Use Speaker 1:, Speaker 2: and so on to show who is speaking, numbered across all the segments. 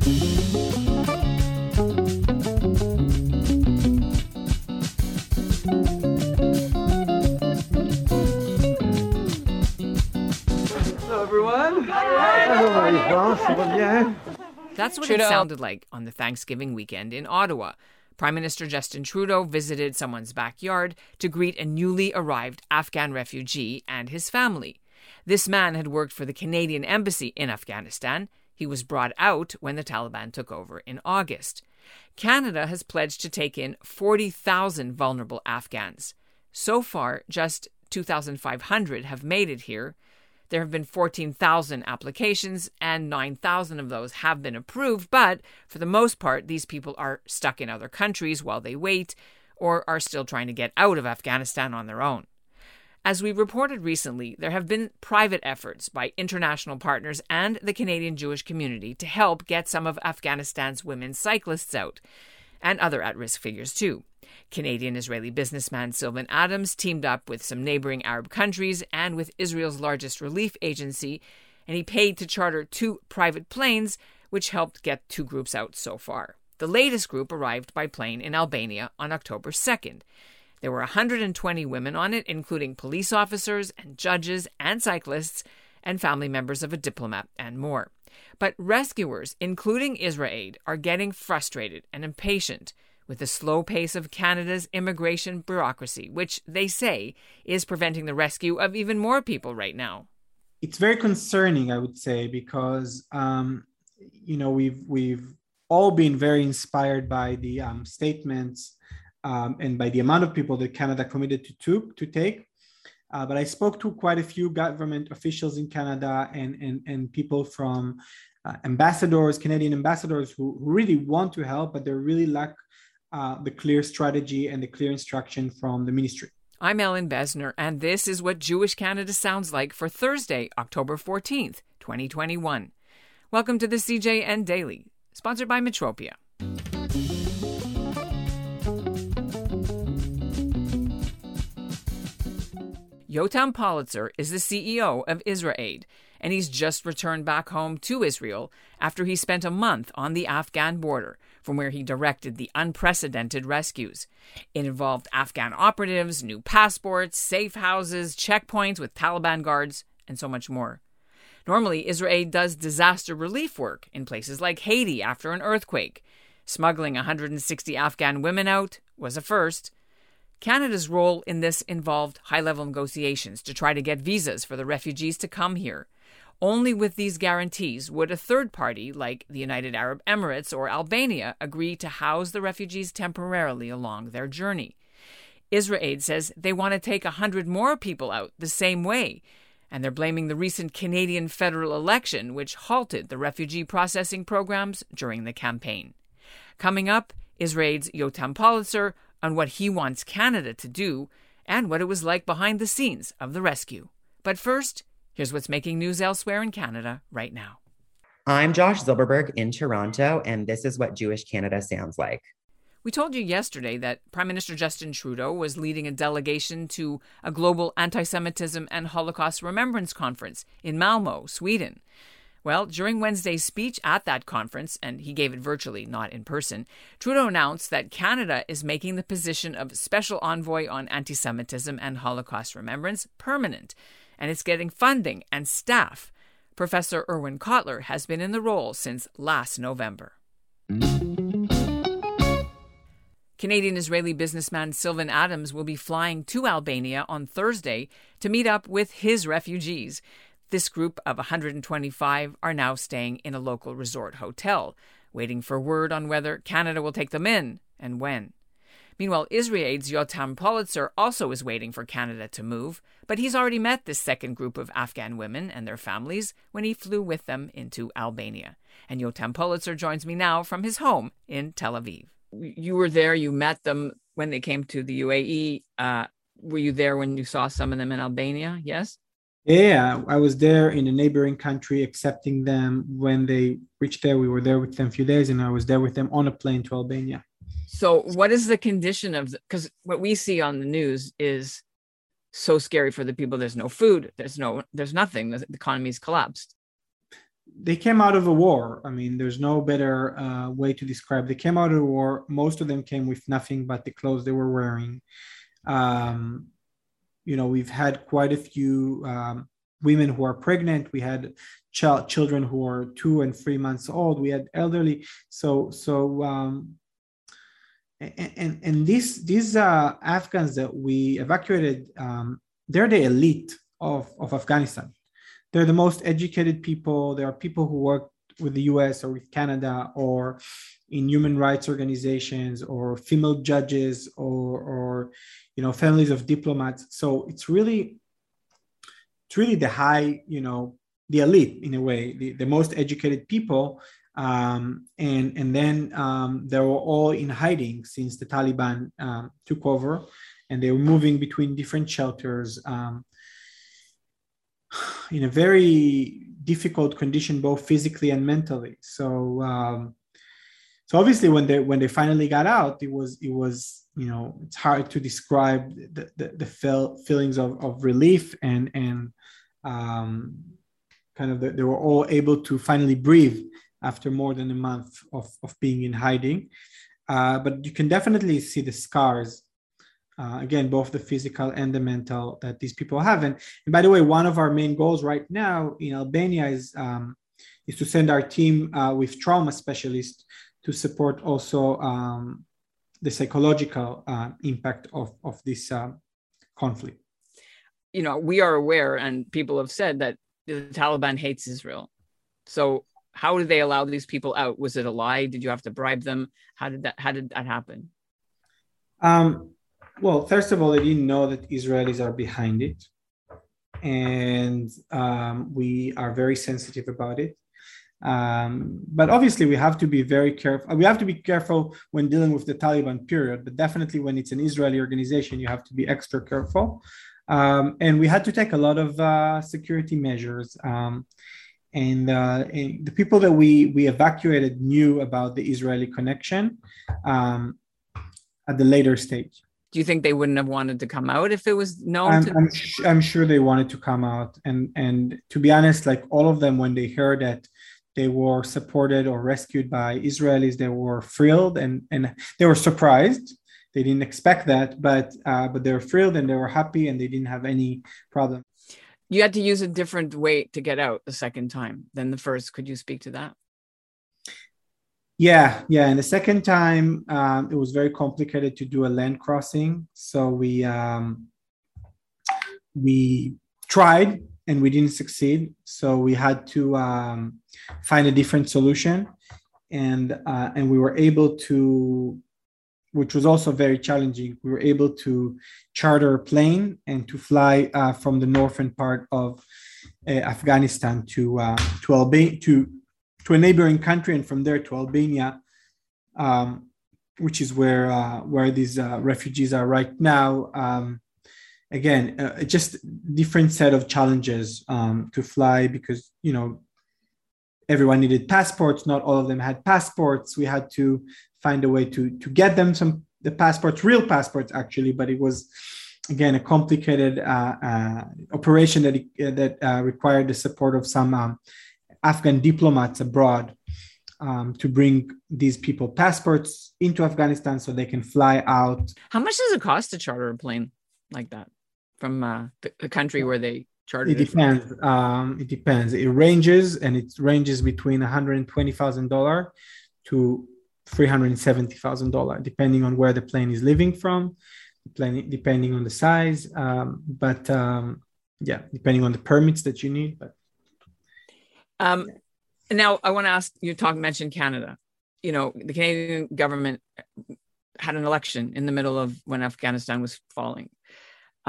Speaker 1: Hello, everyone. Hello,
Speaker 2: That's what
Speaker 3: Trudeau.
Speaker 2: it sounded like on the Thanksgiving weekend in Ottawa. Prime Minister Justin Trudeau visited someone's backyard to greet a newly arrived Afghan refugee and his family. This man had worked for the Canadian Embassy in Afghanistan. He was brought out when the Taliban took over in August. Canada has pledged to take in 40,000 vulnerable Afghans. So far, just 2,500 have made it here. There have been 14,000 applications, and 9,000 of those have been approved, but for the most part, these people are stuck in other countries while they wait or are still trying to get out of Afghanistan on their own. As we reported recently, there have been private efforts by international partners and the Canadian Jewish community to help get some of Afghanistan's women cyclists out, and other at risk figures too. Canadian Israeli businessman Sylvan Adams teamed up with some neighboring Arab countries and with Israel's largest relief agency, and he paid to charter two private planes, which helped get two groups out so far. The latest group arrived by plane in Albania on October 2nd. There were 120 women on it, including police officers and judges and cyclists and family members of a diplomat and more. But rescuers, including IsraAID, are getting frustrated and impatient with the slow pace of Canada's immigration bureaucracy, which they say is preventing the rescue of even more people right now.
Speaker 4: It's very concerning, I would say, because um, you know we've we've all been very inspired by the um, statements um, and by the amount of people that Canada committed to to, to take. Uh, but I spoke to quite a few government officials in Canada and and, and people from uh, ambassadors, Canadian ambassadors who, really want to help, but they really lack uh, the clear strategy and the clear instruction from the ministry.
Speaker 2: I'm Ellin Bessner, and this is what Jewish Canada sounds like for Thursday, October 14th, 2021. Welcome to the CJN Daily, sponsored by Metropia. Yotam Polizer is the CEO of IsraAID, and he's just returned back home to Israel after he spent a month on the Afghan border, from where he directed the unprecedented rescues. It involved Afghan operatives, new passports, safe houses, checkpoints with Taliban guards, and so much more. Normally, IsraAID does disaster relief work in places like Haiti after an earthquake. Smuggling 160 Afghan women out was a first. Canada's role in this involved high level negotiations to try to get visas for the refugees to come here. Only with these guarantees would a third party, like the United Arab Emirates or Albania, agree to house the refugees temporarily along their journey. IsraAID says they want to take a hundred more people out the same way, and they're blaming the recent Canadian federal election, which halted the refugee processing programs during the campaign. Coming up, IsraAID's Yotam Polizer on what he wants Canada to do and what it was like behind the scenes of the rescue. But first, here's what's making news elsewhere in Canada right now.
Speaker 3: I'm Josh Zilberberg in Toronto, and this is what Jewish Canada sounds like.
Speaker 2: We told you yesterday that Prime Minister Justin Trudeau was leading a delegation to a global anti Semitism and Holocaust Remembrance Conference in Malmo, Sweden. Well, during Wednesday's speech at that conference, and he gave it virtually, not in person, Trudeau announced that Canada is making the position of Special Envoy on Anti Semitism and Holocaust Remembrance permanent, and it's getting funding and staff. Professor Irwin Cotler has been in the role since last November. Canadian Israeli businessman Sylvan Adams will be flying to Albania on Thursday to meet up with his refugees. This group of 125 are now staying in a local resort hotel, waiting for word on whether Canada will take them in and when. Meanwhile, IsraAID's Yotam Polizer also is waiting for Canada to move, but he's already met this second group of Afghan women and their families when he flew with them into Albania. And Yotam Polizer joins me now from his home in Tel Aviv. You were there, you met them when they came to the UAE. Uh, were you there when you saw some of them in Albania? Yes?
Speaker 4: Yeah, I was there in a neighboring country accepting them when they reached there. We were there with them a few days, and I was there with them on a plane to Albania.
Speaker 2: So, what is the condition of? Because what we see on the news is so scary for the people. There's no food. There's no. There's nothing. The economy's collapsed.
Speaker 4: they came out of a war. I mean, there's no better uh, way to describe. They came out of a war. Most of them came with nothing but the clothes they were wearing. Um, you know, we've had quite a few um, women who are pregnant. We had ch- children who are two and three months old. We had elderly. So, so, um, and and, and these these uh, Afghans that we evacuated, um, they're the elite of of Afghanistan they're the most educated people. There are people who work with the US or with Canada or in human rights organizations or female judges or, or you know families of diplomats. So it's really it's really the high, you know, the elite in a way, the, the most educated people. Um, and and then um, they were all in hiding since the Taliban um, took over, and they were moving between different shelters. Um, in a very difficult condition, both physically and mentally. So, um, so obviously, when they when they finally got out, it was it was you know it's hard to describe the the, the feel, feelings of, of relief and and um, kind of the, they were all able to finally breathe after more than a month of of being in hiding. Uh, but you can definitely see the scars uh, again, both the physical and the mental that these people have. And, and by the way, one of our main goals right now in Albania is um, is to send our team uh, with trauma specialists to support also um, the psychological uh, impact of of this uh, conflict.
Speaker 2: You know, we are aware, and people have said that the Taliban hates Israel. So, how did they allow these people out? Was it a lie? Did you have to bribe them? How did that? How did that happen?
Speaker 4: Um, well, first of all, I didn't know that Israelis are behind it. And um, we are very sensitive about it. Um, but obviously, we have to be very careful. We have to be careful when dealing with the Taliban period, but definitely when it's an Israeli organization, you have to be extra careful. Um, and we had to take a lot of uh, security measures. Um, and, uh, and, the people that we we evacuated knew about the Israeli connection um, at the later stage
Speaker 2: do you think they wouldn't have wanted to come out if it was known
Speaker 4: I'm,
Speaker 2: to-
Speaker 4: I'm, I'm, sure they wanted to come out and and to be honest like all of them when they heard that they were supported or rescued by israelis. They were thrilled and and they were surprised. They didn't expect that but uh, but they were thrilled and they were happy and they didn't have any problem.
Speaker 2: You had to use a different way to get out the second time than the first. Could you speak to that?
Speaker 4: Yeah, yeah. And the second time, um, it was very complicated to do a land crossing. So we um, we tried and we didn't succeed. So we had to um, find a different solution, and uh, and we were able to, which was also very challenging. We were able to charter a plane and to fly uh, from the northern part of uh, Afghanistan to uh, to Albania to to a neighboring country and from there to Albania, um, which is where uh, where these uh, refugees are right now. Um, again, uh, just different set of challenges um, to fly because you know everyone needed passports. Not all of them had passports. We had to find a way to to get them some the passports, real passports actually, but it was again a complicated uh, uh, operation that that uh, required the support of some um, Afghan diplomats abroad um, to bring these people passports into Afghanistan so they can fly out.
Speaker 2: How much does it cost to charter a plane like that from uh, the, the, country where they charter?
Speaker 4: It depends. It, um, it depends. It ranges, and it ranges between one hundred and twenty thousand dollar to three hundred seventy thousand dollar, depending on where the plane is leaving from, depending on the size. Um, but um, yeah, depending on the permits that you need. But
Speaker 2: um, now I want to ask you talk mentioned Canada. You know, the Canadian government had an election in the middle of when Afghanistan was falling.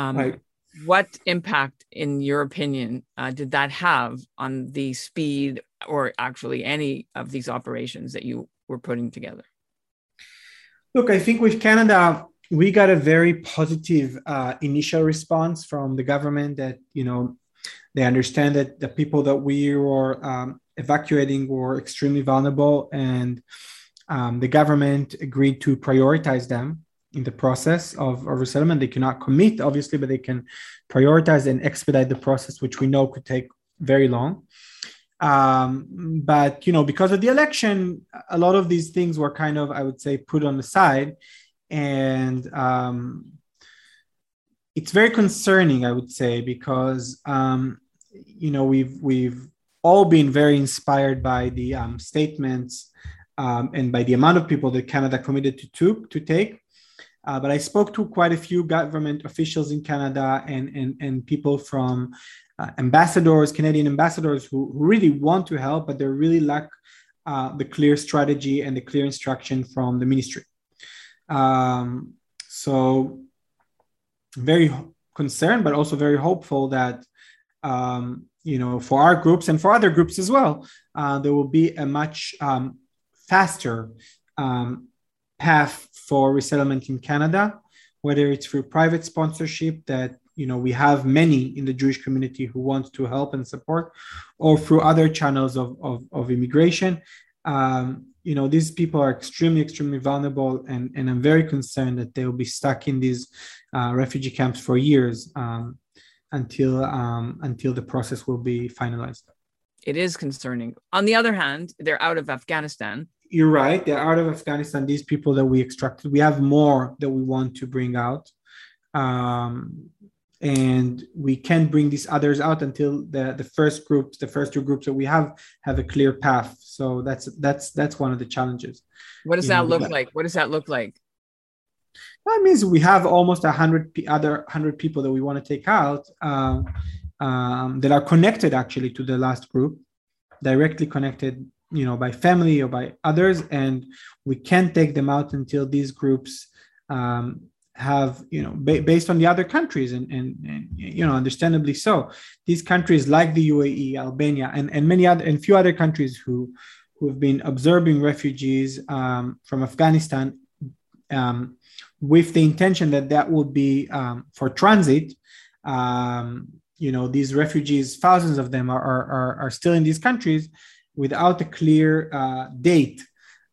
Speaker 2: Um, right. What impact, in your opinion, uh, did that have on the speed or actually any of these operations that you were putting together?
Speaker 4: Look, I think with Canada, we got a very positive uh, initial response from the government that, you know, they understand that the people that we were um, evacuating were extremely vulnerable, and um, the government agreed to prioritize them in the process of, of resettlement. They cannot commit, obviously, but they can prioritize and expedite the process, which we know could take very long. Um, but you know, because of the election, a lot of these things were kind of, I would say, put on the side, and um, it's very concerning, I would say, because um, you know we've we've all been very inspired by the um, statements um, and by the amount of people that Canada committed to to, to take. Uh, but I spoke to quite a few government officials in Canada and and, and people from uh, ambassadors, Canadian ambassadors who, really want to help, but they really lack uh, the clear strategy and the clear instruction from the ministry. Um, so, very concerned, but also very hopeful that um, you know for our groups and for other groups as well, uh, there will be a much um, faster um, path for resettlement in Canada, whether it's through private sponsorship that you know we have many in the jewish community who want to help and support or through other channels of, of, of immigration. Um, you know these people are extremely extremely vulnerable and, and i'm very concerned that they will be stuck in these uh, refugee camps for years um, until um, until the process will be finalized.
Speaker 2: It is concerning. On the other hand they're out of afghanistan
Speaker 4: you're right they're out of afghanistan these people that we extracted. We have more that we want to bring out um, and we can't bring these others out until the the first groups the first two groups that we have have a clear path. So that's that's that's one of the challenges.
Speaker 2: What does that know, look like? What does that look like?
Speaker 4: That means we have almost a hundred other hundred people that we want to take out um, um, that are connected actually to the last group directly connected you know by family or by others and we can't take them out until these groups um, have you know ba- based on the other countries and, and, and you know understandably so. These countries like the UAE Albania and, and many other and few other countries who who have been observing refugees um, from Afghanistan um, with the intention that that would be um, for transit um, you know these refugees thousands of them are, are, are still in these countries without a clear uh, date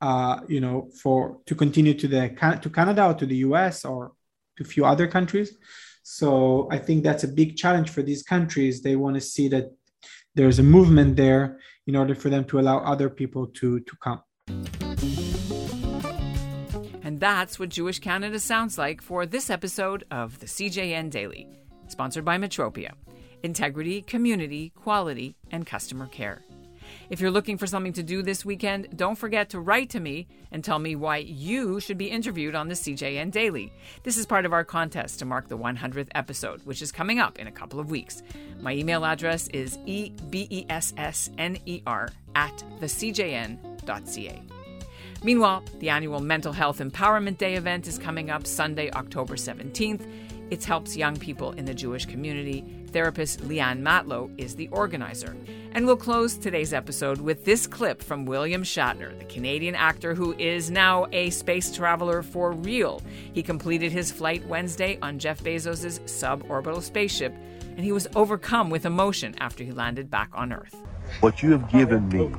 Speaker 4: uh, you know, for to continue to the to Canada or to the US or to a few other countries. So I think that's a big challenge for these countries. They want to see that there's a movement there in order for them to allow other people to to come.
Speaker 2: And that's what Jewish Canada sounds like for this episode of the CJN Daily, sponsored by Metropia. Integrity, community, quality, and customer care. If you're looking for something to do this weekend, don't forget to write to me and tell me why you should be interviewed on the CJN Daily. This is part of our contest to mark the 100th episode, which is coming up in a couple of weeks. My email address is ebessner at thecjn.ca. Meanwhile, the annual Mental Health Empowerment Day event is coming up Sunday, October 17th. It helps young people in the Jewish community. Therapist Leanne Matlow is the organizer. And we'll close today's episode with this clip from William Shatner, the Canadian actor who is now a space traveler for real. He completed his flight Wednesday on Jeff Bezos' suborbital spaceship, and he was overcome with emotion after he landed back on Earth.
Speaker 1: What you have given me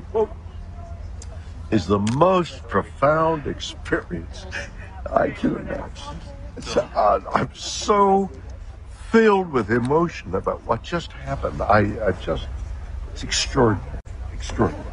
Speaker 1: is the most profound experience I can imagine. Uh, I'm so filled with emotion about what just happened. I, I just, it's extraordinary, extraordinary.